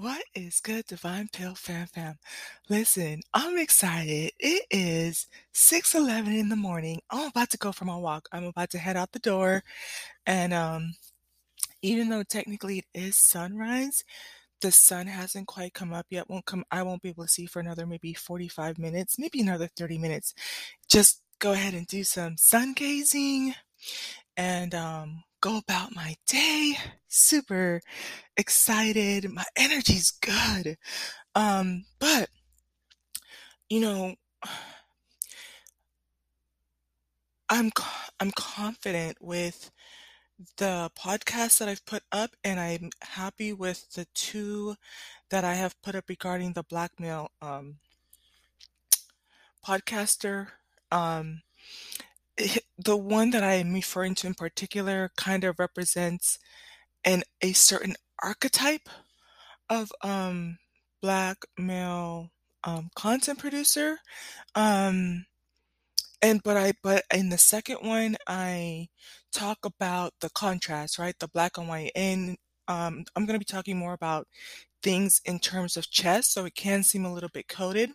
What is good, Divine Pill Fam Fam? Listen, I'm excited. It is 6:11 in the morning. I'm about to go for my walk. I'm about to head out the door. And um, even though technically it is sunrise, the sun hasn't quite come up yet. Won't come I won't be able to see for another maybe 45 minutes, maybe another 30 minutes. Just go ahead and do some sun gazing and um, go about my day. Super excited. My energy's good. Um, but, you know, I'm, I'm confident with the podcast that I've put up, and I'm happy with the two that I have put up regarding the blackmail um, podcaster. Um, the one that I am referring to in particular kind of represents an a certain archetype of um, black male um, content producer. Um, and but I but in the second one I talk about the contrast, right? The black and white. And um, I'm going to be talking more about things in terms of chess, so it can seem a little bit coded.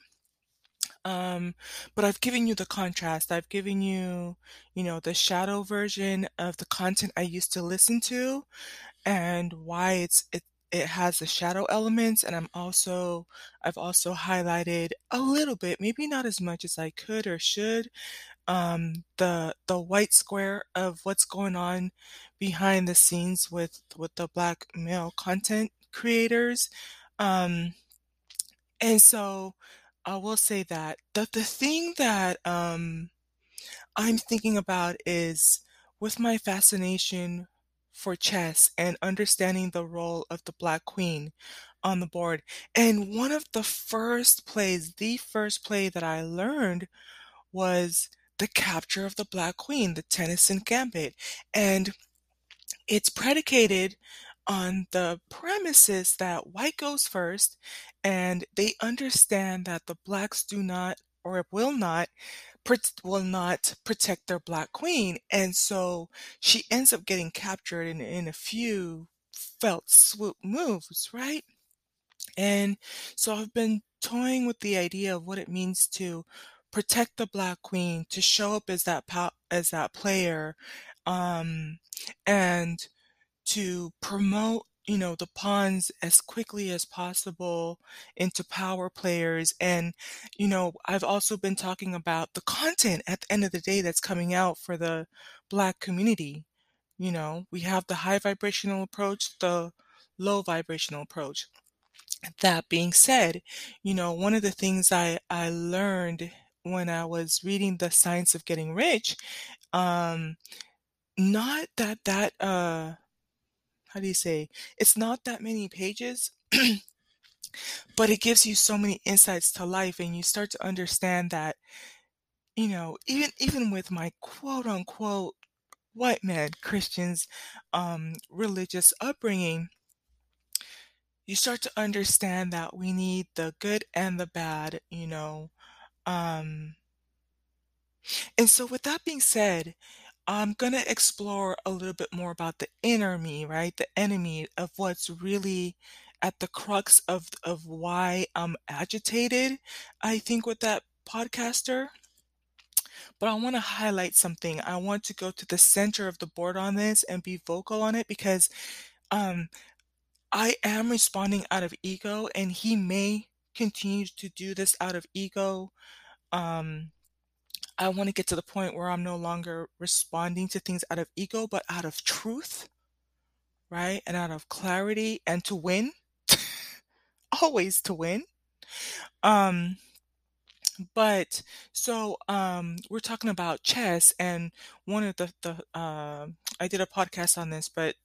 Um, but I've given you the contrast. I've given you, you know, the shadow version of the content I used to listen to and why it's it it has the shadow elements and I'm also I've also highlighted a little bit, maybe not as much as I could or should, um, the the white square of what's going on behind the scenes with with the black male content creators. Um, and so I will say that the the thing that um, I'm thinking about is with my fascination for chess and understanding the role of the Black Queen on the board. And one of the first plays, the first play that I learned was the capture of the Black Queen, the Tennison Gambit. And it's predicated on the premises that white goes first and they understand that the blacks do not or will not will not protect their black queen and so she ends up getting captured in, in a few felt swoop moves right? And so i've been toying with the idea of what it means to protect the black queen to show up as that as that player um, and to promote you know the pawns as quickly as possible into power players. And you know i've also been talking about the content at the end of the day that's coming out for the black community. You know we have the high vibrational approach the low vibrational approach. That being said you know one of the things i i learned when i was reading the science of getting rich um not that that uh how do you say it's not that many pages but it gives you so many insights to life and you start to understand that you know even even with my quote unquote white man christians um religious upbringing you start to understand that we need the good and the bad you know um and so with that being said I'm going to explore a little bit more about the inner me, right? The enemy of what's really at the crux of of why I'm agitated, I think with that podcaster. But I want to highlight something. I want to go to the center of the board on this and be vocal on it because um I am responding out of ego and he may continue to do this out of ego. Um I want to get to the point where I'm no longer responding to things out of ego, but out of truth, right? And out of clarity and to win, always to win. Um, but so um, we're talking about chess, and one of the the uh, I did a podcast on this, but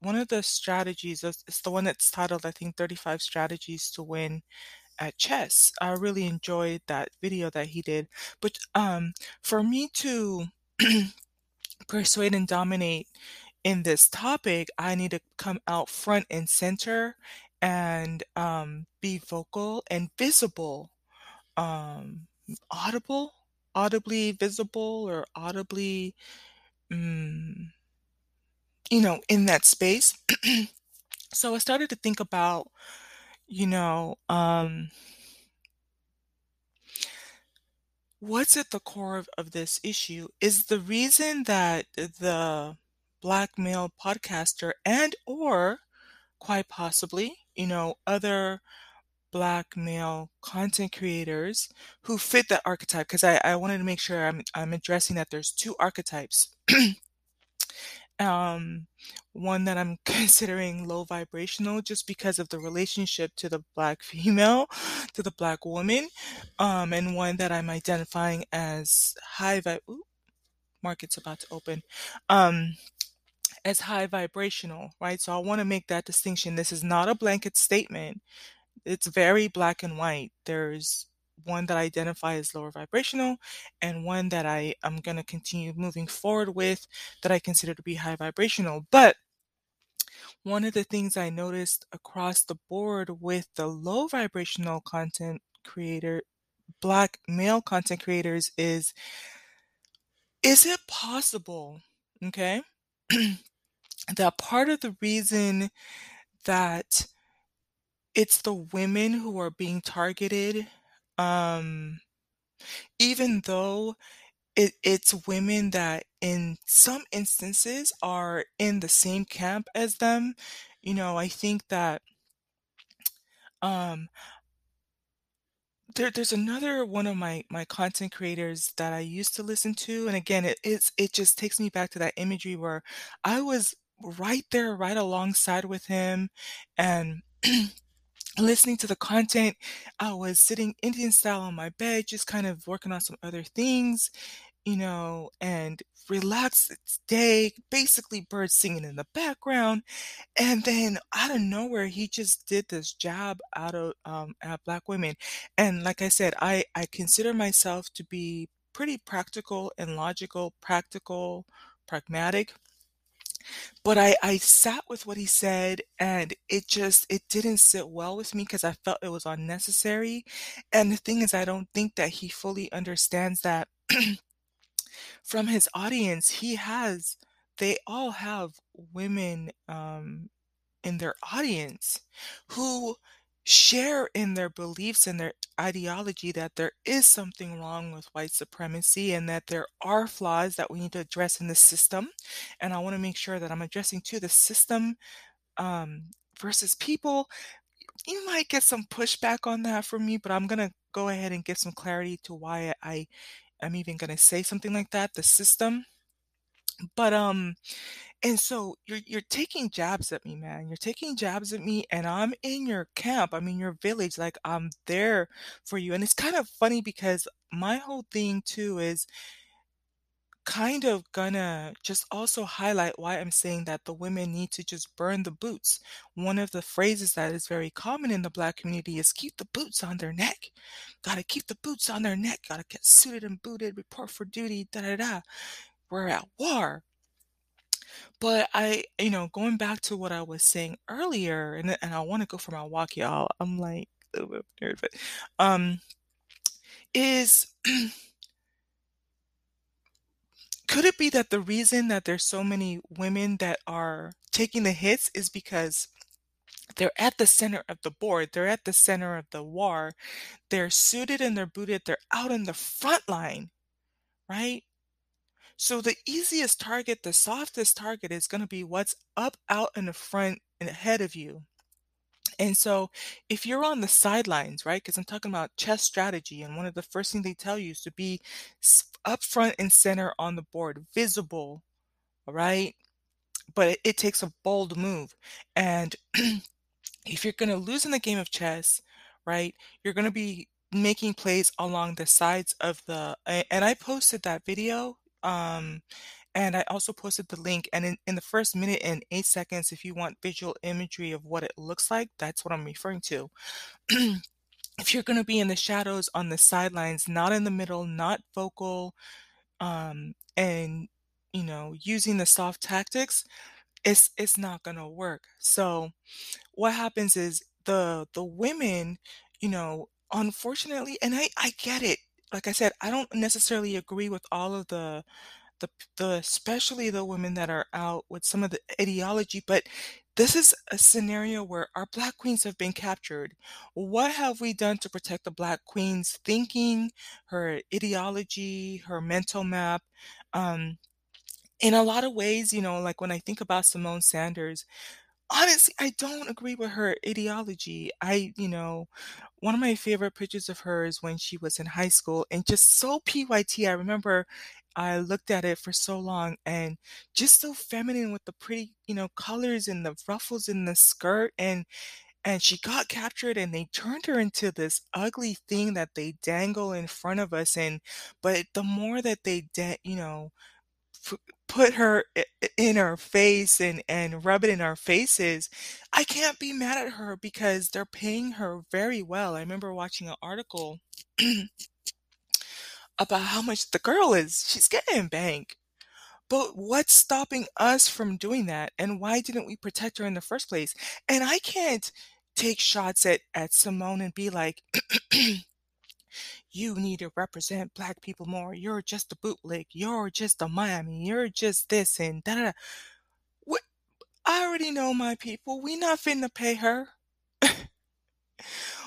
one of the strategies is the one that's titled I think 35 strategies to win at chess. I really enjoyed that video that he did. But um, for me to persuade and dominate in this topic, I need to come out front and center and um, be vocal and visible, um, audible, audibly visible, or audibly, um, you know, in that space. so I started to think about you know, um what's at the core of, of this issue is the reason that the black male podcaster and or quite possibly, you know, other black male content creators who fit that archetype because I, I wanted to make sure I'm I'm addressing that there's two archetypes. um one that I'm considering low vibrational just because of the relationship to the black female, to the black woman, um, and one that I'm identifying as high vi- ooh, market's about to open. Um, as high vibrational, right? So I want to make that distinction. This is not a blanket statement. It's very black and white. There's one that I identify as lower vibrational and one that I am going to continue moving forward with that I consider to be high vibrational. But one of the things I noticed across the board with the low vibrational content creator, black male content creators is is it possible, okay, that part of the reason that it's the women who are being targeted, um, even though it, it's women that in some instances are in the same camp as them. You know, I think that um there there's another one of my my content creators that I used to listen to and again it it's it just takes me back to that imagery where I was right there right alongside with him and listening to the content. I was sitting Indian style on my bed, just kind of working on some other things, you know, and relaxed day, basically birds singing in the background. And then out of nowhere, he just did this jab out of um, at black women. And like I said, I, I consider myself to be pretty practical and logical, practical, pragmatic but I I sat with what he said and it just it didn't sit well with me because I felt it was unnecessary. And the thing is I don't think that he fully understands that from his audience he has they all have women um in their audience who share in their beliefs and their ideology that there is something wrong with white supremacy and that there are flaws that we need to address in the system. And I want to make sure that I'm addressing to the system um, versus people. You might get some pushback on that from me, but I'm going to go ahead and give some clarity to why I am even going to say something like that the system. But um and so you're you're taking jabs at me, man. You're taking jabs at me, and I'm in your camp. I'm in your village. Like I'm there for you. And it's kind of funny because my whole thing too is kind of gonna just also highlight why I'm saying that the women need to just burn the boots. One of the phrases that is very common in the black community is keep the boots on their neck. Gotta keep the boots on their neck. Gotta get suited and booted, report for duty, da da da. We're at war. But I, you know, going back to what I was saying earlier, and and I want to go for my walk, y'all. I'm like a little bit nerd, but um, is could it be that the reason that there's so many women that are taking the hits is because they're at the center of the board, they're at the center of the war, they're suited and they're booted, they're out in the front line, right? So the easiest target, the softest target is going to be what's up out in the front and ahead of you. And so if you're on the sidelines, right? Because I'm talking about chess strategy, and one of the first things they tell you is to be up front and center on the board, visible, all right? But it, it takes a bold move. And if you're going to lose in the game of chess, right, you're going to be making plays along the sides of the and I posted that video um, and I also posted the link. And in, in the first minute and eight seconds, if you want visual imagery of what it looks like, that's what I'm referring to. if you're going to be in the shadows on the sidelines, not in the middle, not vocal, um, and you know, using the soft tactics, it's it's not going to work. So, what happens is the the women, you know, unfortunately, and I I get it like I said, I don't necessarily agree with all of the the the especially the women that are out with some of the ideology, but this is a scenario where our Black queens have been captured. What have we done to protect the Black queen's thinking, her ideology, her mental map? Um, in a lot of ways, you know, like when I think about Symone Sanders, honestly, I don't agree with her ideology. I, you know, one of my favorite pictures of her is when she was in high school and just so PYT. I remember I looked at it for so long and just so feminine with the pretty, you know, colors and the ruffles in the skirt and and she got captured and they turned her into this ugly thing that they dangle in front of us and but the more that they de- you know put her in our face and and rub it in our faces i can't be mad at her because they're paying her very well. I remember watching an article about how much the girl is she's getting bank. But what's stopping us from doing that? And why didn't we protect her in the first place? And i can't take shots at at symone and be like you need to represent black people more. You're just a bootleg. You're just a Miami. You're just this and da da. da. What? I already know my people. We not finna pay her.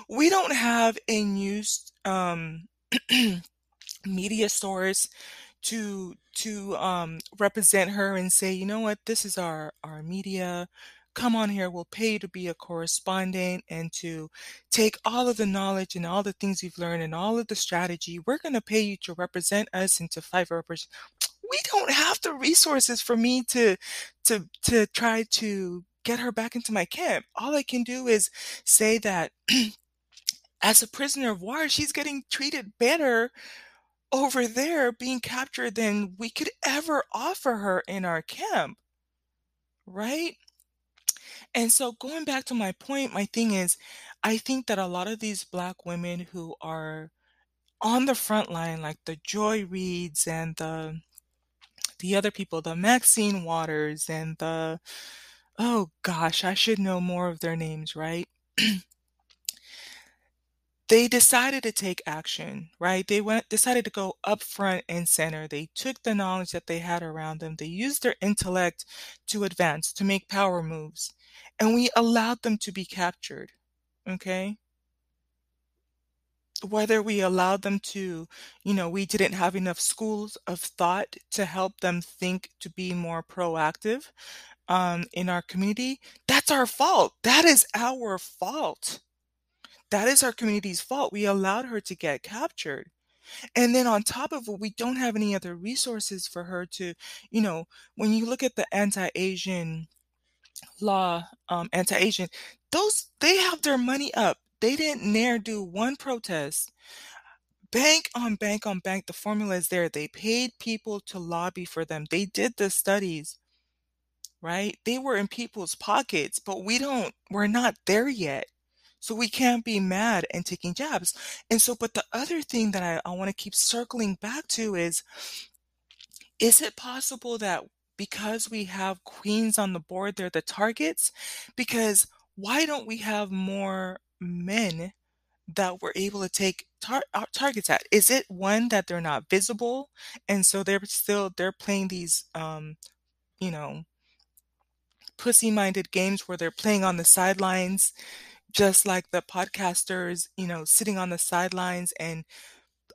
we don't have a news um media source to to um represent her and say, you know what, this is our our media. Come on here, we'll pay you to be a correspondent and to take all of the knowledge and all the things you've learned and all of the strategy. We're going to pay you to represent us and to fight for represent. We don't have the resources for me to to to try to get her back into my camp. All I can do is say that as a prisoner of war, she's getting treated better over there being captured than we could ever offer her in our camp, right? And so going back to my point, my thing is, I think that a lot of these black women who are on the front line, like the Joy Reids and the the other people, the Maxine Waters and the oh gosh, I should know more of their names, right? they decided to take action, right? They went decided to go up front and center. They took the knowledge that they had around them. They used their intellect to advance, to make power moves. And we allowed them to be captured. Okay? Whether we allowed them to, you know, we didn't have enough schools of thought to help them think to be more proactive um, in our community, that's our fault. That is our fault that is our community's fault. We allowed her to get captured. And then on top of it, we don't have any other resources for her to, you know, when you look at the anti-Asian law, um, anti-Asian, those they have their money up. They didn't near do one protest. Bank on bank on bank, the formula is there. They paid people to lobby for them. They did the studies, right? They were in people's pockets, but we don't, we're not there yet. So we can't be mad and taking jabs. And so, but the other thing that I, I want to keep circling back to is is it possible that because we have queens on the board, they're the targets? Because why don't we have more men that we're able to take tar- uh, targets at? Is it one that they're not visible and so they're still they're playing these um, you know, pussy minded games where they're playing on the sidelines just like the podcasters, you know, sitting on the sidelines and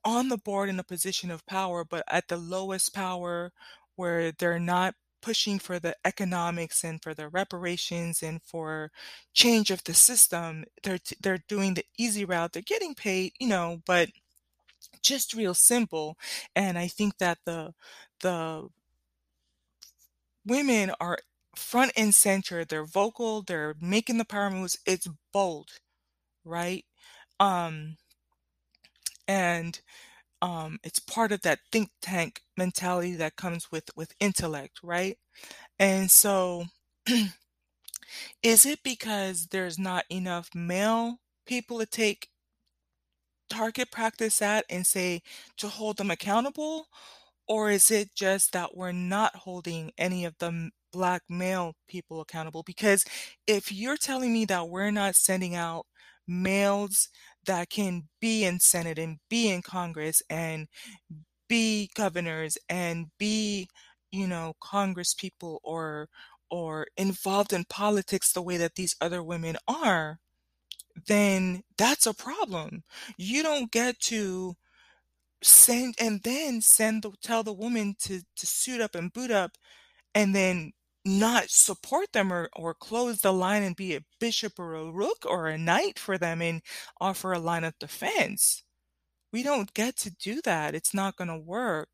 on the board in a position of power, but at the lowest power where they're not pushing for the economics and for the reparations and for change of the system. They're they're doing the easy route. They're getting paid, you know, but just real simple. And I think that the the women are front and center. They're vocal. They're making the power moves. It's bold right? Um, and um, it's part of that think tank mentality that comes with with intellect, right? And so, is it because there's not enough male people to take target practice at and say to hold them accountable? Or is it just that we're not holding any of the black male people accountable? Because if you're telling me that we're not sending out males that can be in Senate and be in Congress and be governors and be, you know, Congress people or or involved in politics the way that these other women are, then that's a problem. You don't get to send and then send the tell the woman to to suit up and boot up and then not support them or or close the line and be a bishop or a rook or a knight for them and offer a line of defense. We don't get to do that. It's not going to work.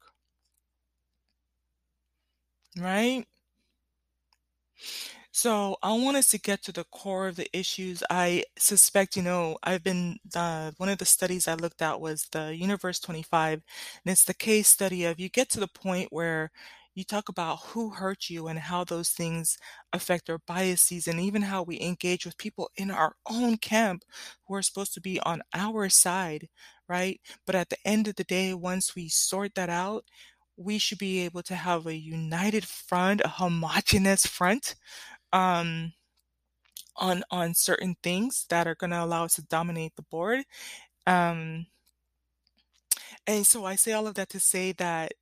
Right? So I want us to get to the core of the issues. I suspect, you know, I've been, uh, one of the studies I looked at was the Universe 25, and it's the case study of you get to the point where you talk about who hurt you and how those things affect our biases and even how we engage with people in our own camp who are supposed to be on our side, right? But at the end of the day, once we sort that out, we should be able to have a united front, a homogenous front, um, on on certain things that are going to allow us to dominate the board. Um, and so I say all of that to say that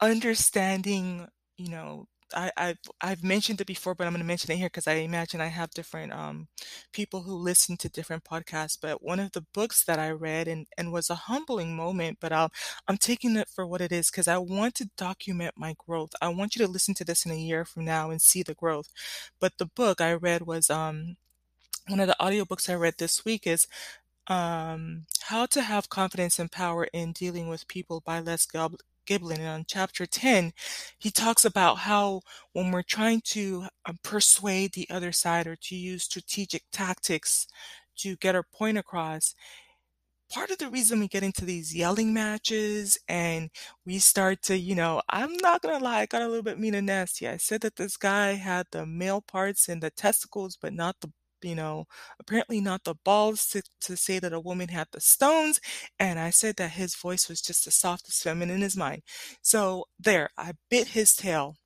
understanding, you know, I, I've I've mentioned it before, but I'm going to mention it here because I imagine I have different um, people who listen to different podcasts. But one of the books that I read and, and was a humbling moment, but I'll, I'm taking it for what it is because I want to document my growth. I want you to listen to this in a year from now and see the growth. But the book I read was um, one of the audiobooks I read this week is um, How to Have Confidence and Power in Dealing with People by Les Giblin. And on chapter 10, he talks about how when we're trying to uh, persuade the other side or to use strategic tactics to get our point across, part of the reason we get into these yelling matches and we start to, you know, I'm not gonna lie, I got a little bit mean and nasty. I said that this guy had the male parts and the testicles, but not the you know, apparently not the balls to, to say that a woman had the stones. And I said that his voice was just the softest feminine in his mind. So there, I bit his tail.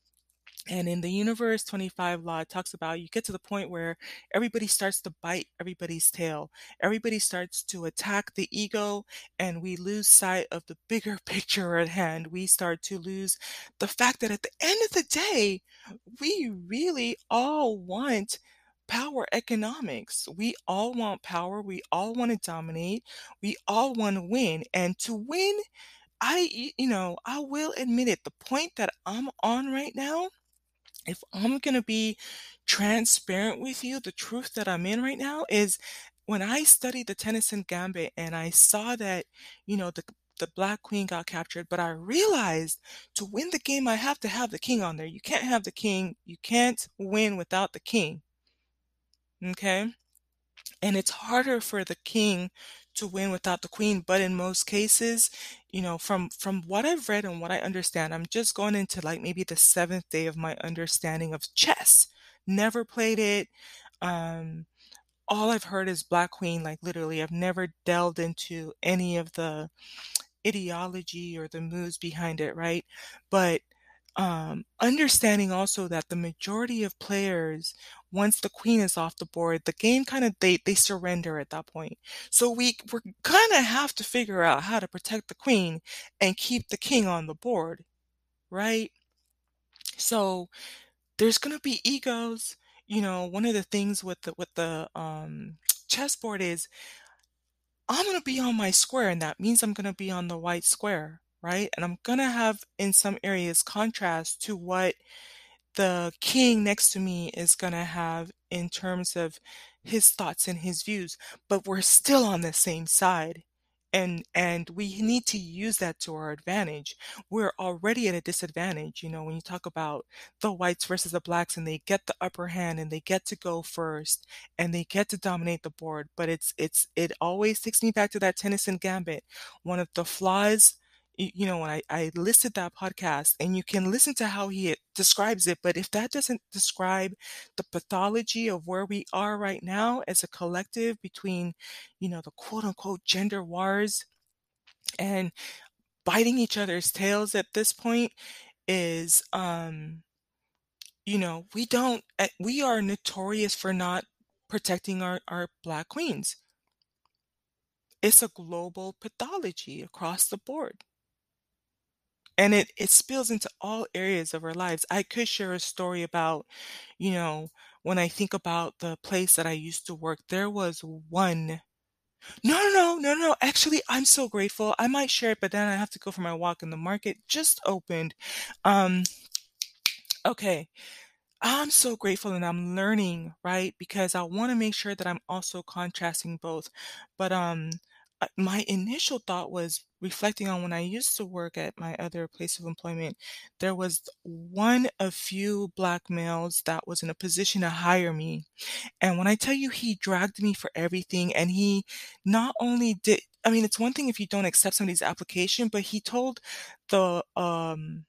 And in the Universe 25 law, it talks about you get to the point where everybody starts to bite everybody's tail. Everybody starts to attack the ego, and we lose sight of the bigger picture at hand. We start to lose the fact that at the end of the day, we really all want power economics. We all want power. We all want to dominate. We all want to win. And to win, I, you know, I will admit it. The point that I'm on right now, if I'm going to be transparent with you, the truth that I'm in right now is when I studied the Tennison Gambit and I saw that, you know, the the black queen got captured, but I realized to win the game, I have to have the king on there. You can't have the king. You can't win without the king. Okay? And it's harder for the king to win without the queen, but in most cases, you know, from from what I've read and what I understand, I'm just going into like maybe the seventh day of my understanding of chess. Never played it. Um, all I've heard is Black Queen, like literally. I've never delved into any of the ideology or the moves behind it, right? But um, understanding also that the majority of players, once the queen is off the board, the game kind of they they surrender at that point. So we we're gonna have to figure out how to protect the queen and keep the king on the board, right? So there's gonna be egos. You know, one of the things with the with the um, chessboard is I'm gonna be on my square, and that means I'm gonna be on the white square right? And I'm going to have in some areas contrast to what the king next to me is going to have in terms of his thoughts and his views, but we're still on the same side and and we need to use that to our advantage we're already at a disadvantage you know when you talk about the whites versus the blacks and they get the upper hand and they get to go first and they get to dominate the board but it's it's it always takes me back to that tennison gambit one of the flaws you know, I, I listed that podcast and you can listen to how he describes it. But if that doesn't describe the pathology of where we are right now as a collective between, you know, the quote unquote gender wars and biting each other's tails at this point is, um, you know, we don't, eh, we are notorious for not protecting our, our black queens. It's a global pathology across the board. And it it spills into all areas of our lives. I could share a story about, you know, when I think about the place that I used to work, there was one No, no, no, no, no, actually, I'm so grateful. I might share it, but then I have to go for my walk, and the market just opened. Um Okay. I'm so grateful and I'm learning, right? Because I wanna make sure that I'm also contrasting both. But, um, my initial thought was reflecting on when I used to work at my other place of employment, there was one of few black males that was in a position to hire me, and when I tell you he dragged me for everything, and he not only did I mean, it's one thing if you don't accept somebody's application, but he told the, um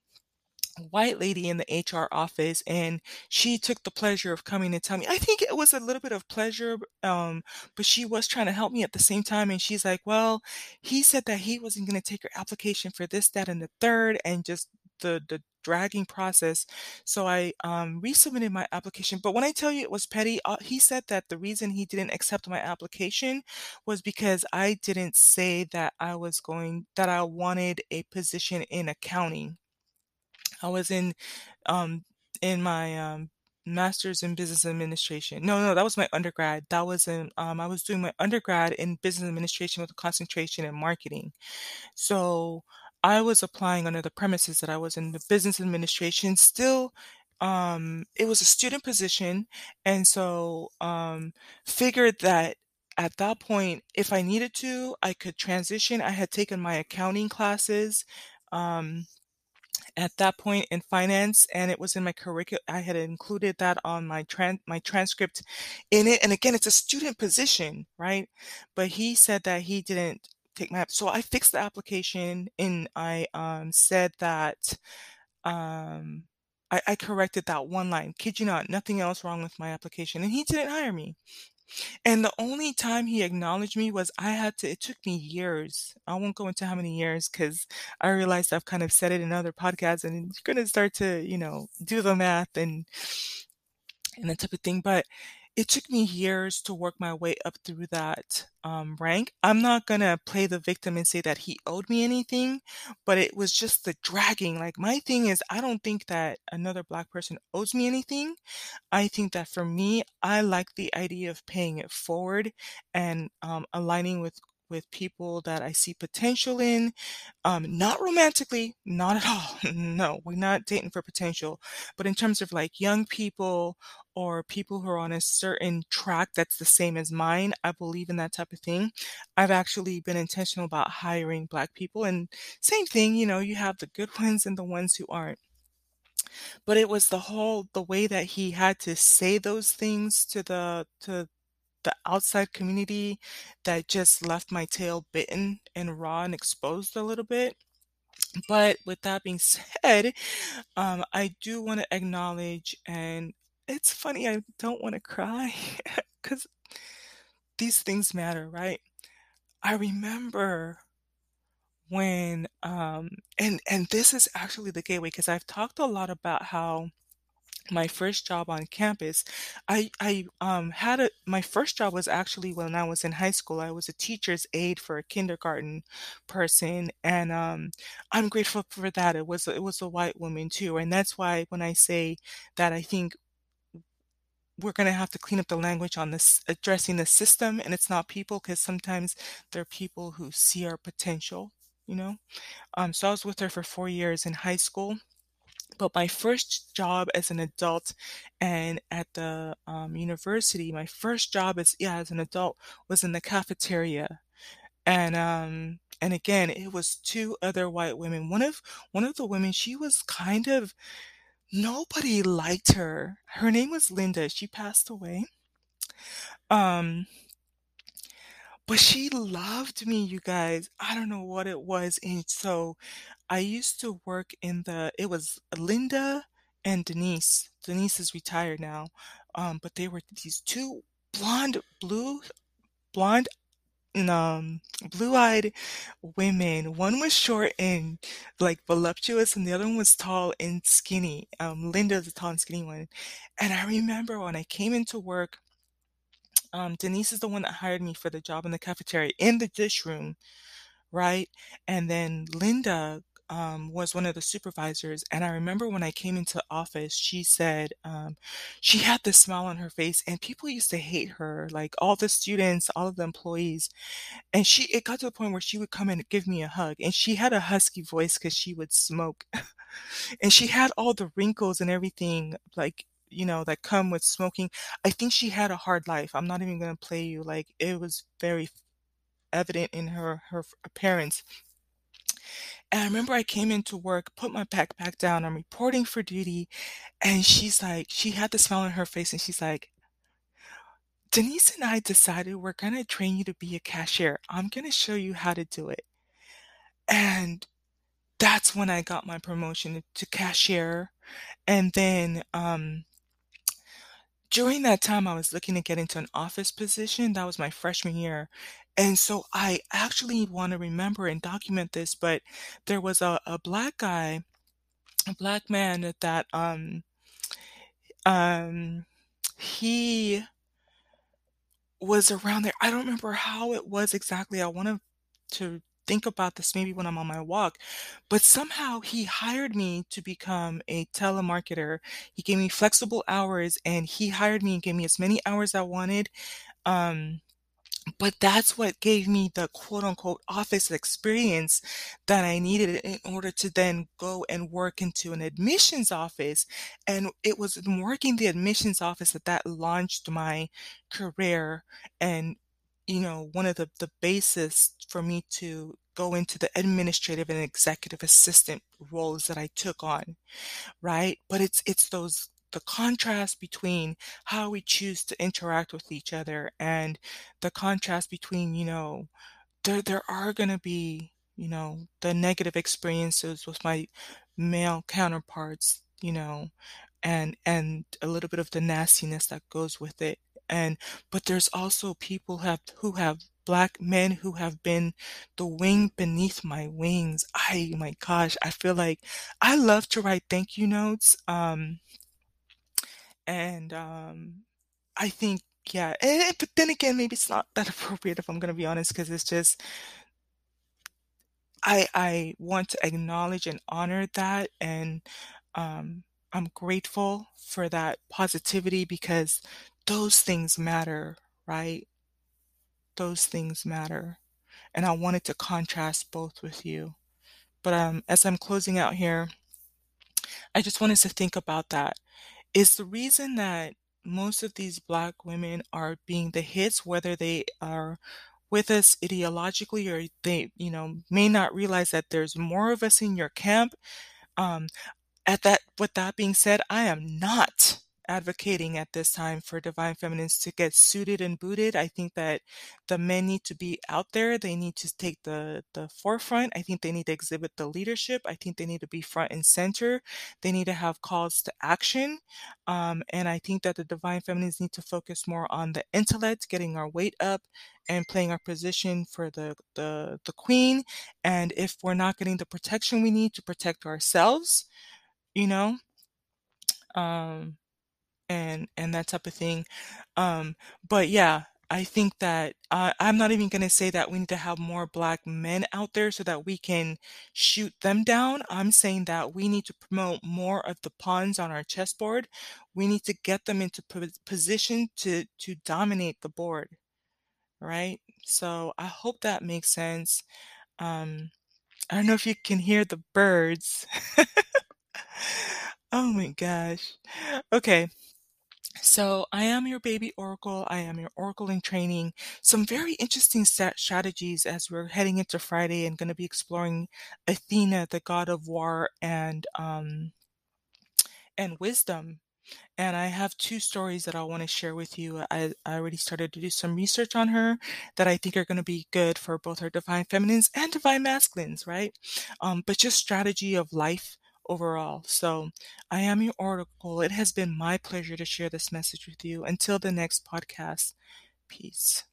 white lady in the HR office, and she took the pleasure of coming and tell me I think it was a little bit of pleasure, um, but she was trying to help me at the same time, and she's like, "Well, he said that he wasn't gonna take your application for this, that, and the third, and just the the dragging process. So I, um, resubmitted my application, but when I tell you it was petty, uh, he said that the reason he didn't accept my application was because I didn't say that I was going that I wanted a position in accounting. I was in, um, in my, um, master's in business administration. No, no, that was my undergrad. That was in, um, I was doing my undergrad in business administration with a concentration in marketing. So I was applying under the premises that I was in the business administration. Still, um, it was a student position, and so, um, figured that at that point, if I needed to, I could transition. I had taken my accounting classes, um at that point in finance, and it was in my curricul I had included that on my tran my transcript in it, and again, it's a student position, right? But he said that he didn't take my app so I fixed the application, and I, um, said that, um, I I corrected that one line, kid you not, nothing else wrong with my application, and he didn't hire me. And the only time he acknowledged me was I had to it took me years. I won't go into how many years because I realized I've kind of said it in other podcasts, and you're gonna start to, you know, do the math and and that type of thing, but it took me years to work my way up through that, um, rank. I'm not gonna play the victim and say that he owed me anything, but it was just the dragging. Like, my thing is I don't think that another black person owes me anything. I think that for me, I like the idea of paying it forward and, um, aligning with with people that I see potential in, um, not romantically, not at all. No, we're not dating for potential, but in terms of, like, young people or people who are on a certain track that's the same as mine, I believe in that type of thing. I've actually been intentional about hiring black people, and same thing, you know, you have the good ones and the ones who aren't. But it was the whole the way that he had to say those things to the to the outside community that just left my tail bitten and raw and exposed a little bit. But with that being said, um, I do wanna acknowledge and it's funny, I don't wanna cry because these things matter, right? I remember when, um and and this is actually the gateway because I've talked a lot about how my first job on campus I I, um, had a my first job was actually when I was in high school. I was a teacher's aide for a kindergarten person, and, um, I'm grateful for that. It was it was a white woman too, and that's why when I say that I think we're gonna have to clean up the language on this addressing the system, and it's not people because sometimes there are people who see our potential, you know? Um, so I was with her for 4 years in high school, but my first job as an adult and at the, um, university, my first job as yeah, as an adult was in the cafeteria. And, um, and again, it was 2 other white women. One of one of the women, she was kind of nobody liked her. Her name was Linda, she passed away. Um but she loved me, you guys. I don't know what it was, and so I used to work in the it was Linda and Denise. Denise is retired now, um, but they were these 2 blonde blue blonde um, blue-eyed women. One was short and, like, voluptuous, and the other one was tall and skinny. Um, Linda's the tall and skinny one. And I remember when I came into work, um, Denise is the one that hired me for the job in the cafeteria in the dish room, right? And then Linda, um, was one of the supervisors, and I remember when I came into office, she said um, she had this smile on her face, and people used to hate her, like all the students, all of the employees. And she, it got to the point where she would come and give me a hug, and she had a husky voice because she would smoke, and she had all the wrinkles and everything, like you know, that come with smoking. I think she had a hard life. I'm not even gonna play you. Like it was very evident in her her appearance. And I remember I came into work, put my backpack down, I'm reporting for duty, and she's like, she had the smile on her face, and she's like, Denise and I decided we're gonna train you to be a cashier. I'm gonna show you how to do it. And that's when I got my promotion to cashier. And then um, during that time, I was looking to get into an office position. That was my freshman year. And so I actually want to remember and document this, but there was a, a black guy, a black man that, um um he was around there. I don't remember how it was exactly. I want to to think about this maybe when I'm on my walk, but somehow he hired me to become a telemarketer. He gave me flexible hours and he hired me and gave me as many hours I wanted. Um, but that's what gave me the quote unquote office experience that I needed in order to then go and work into an admissions office. And it was working the admissions office that that launched my career and you know, one of the, the basis for me to go into the administrative and executive assistant roles that I took on, right? But it's it's those the contrast between how we choose to interact with each other and the contrast between, you know, there there are going to be, you know, the negative experiences with my male counterparts, you know, and and a little bit of the nastiness that goes with it. And but there's also people have who have black men who have been the wing beneath my wings. I my gosh, I feel like I love to write thank you notes. Um and um, I think, yeah, but then again, maybe it's not that appropriate if I'm going to be honest, because it's just, I I want to acknowledge and honor that, and um, I'm grateful for that positivity because those things matter, right? Those things matter, and I wanted to contrast both with you. But um, as I'm closing out here, I just wanted to think about that is the reason that most of these black women are being the hits, whether they are with us ideologically or they, you know, may not realize that there's more of us in your camp. Um, at that, with that being said, I am not advocating at this time for divine feminines to get suited and booted. I think that the men need to be out there. They need to take the the forefront. I think they need to exhibit the leadership. I think they need to be front and center. They need to have calls to action. Um, and I think that the divine feminines need to focus more on the intellect, getting our weight up and playing our position for the, the, the queen. And if we're not getting the protection we need to protect ourselves, you know, um, and and that type of thing. Um, but yeah, I think that uh, I'm not even going to say that we need to have more black men out there so that we can shoot them down. I'm saying that we need to promote more of the pawns on our chessboard. We need to get them into position to to dominate the board, right? So I hope that makes sense. Um, I don't know if you can hear the birds. oh my gosh. Okay. So I am your baby oracle. I am your oracle in training. Some very interesting strategies as we're heading into Friday and going to be exploring Athena, the god of war and um, and wisdom. And I have two stories that I want to share with you. I, I already started to do some research on her that I think are going to be good for both her divine feminines and divine masculines, right? Um, but just strategy of life overall. So I am your oracle. It has been my pleasure to share this message with you. Until the next podcast, peace.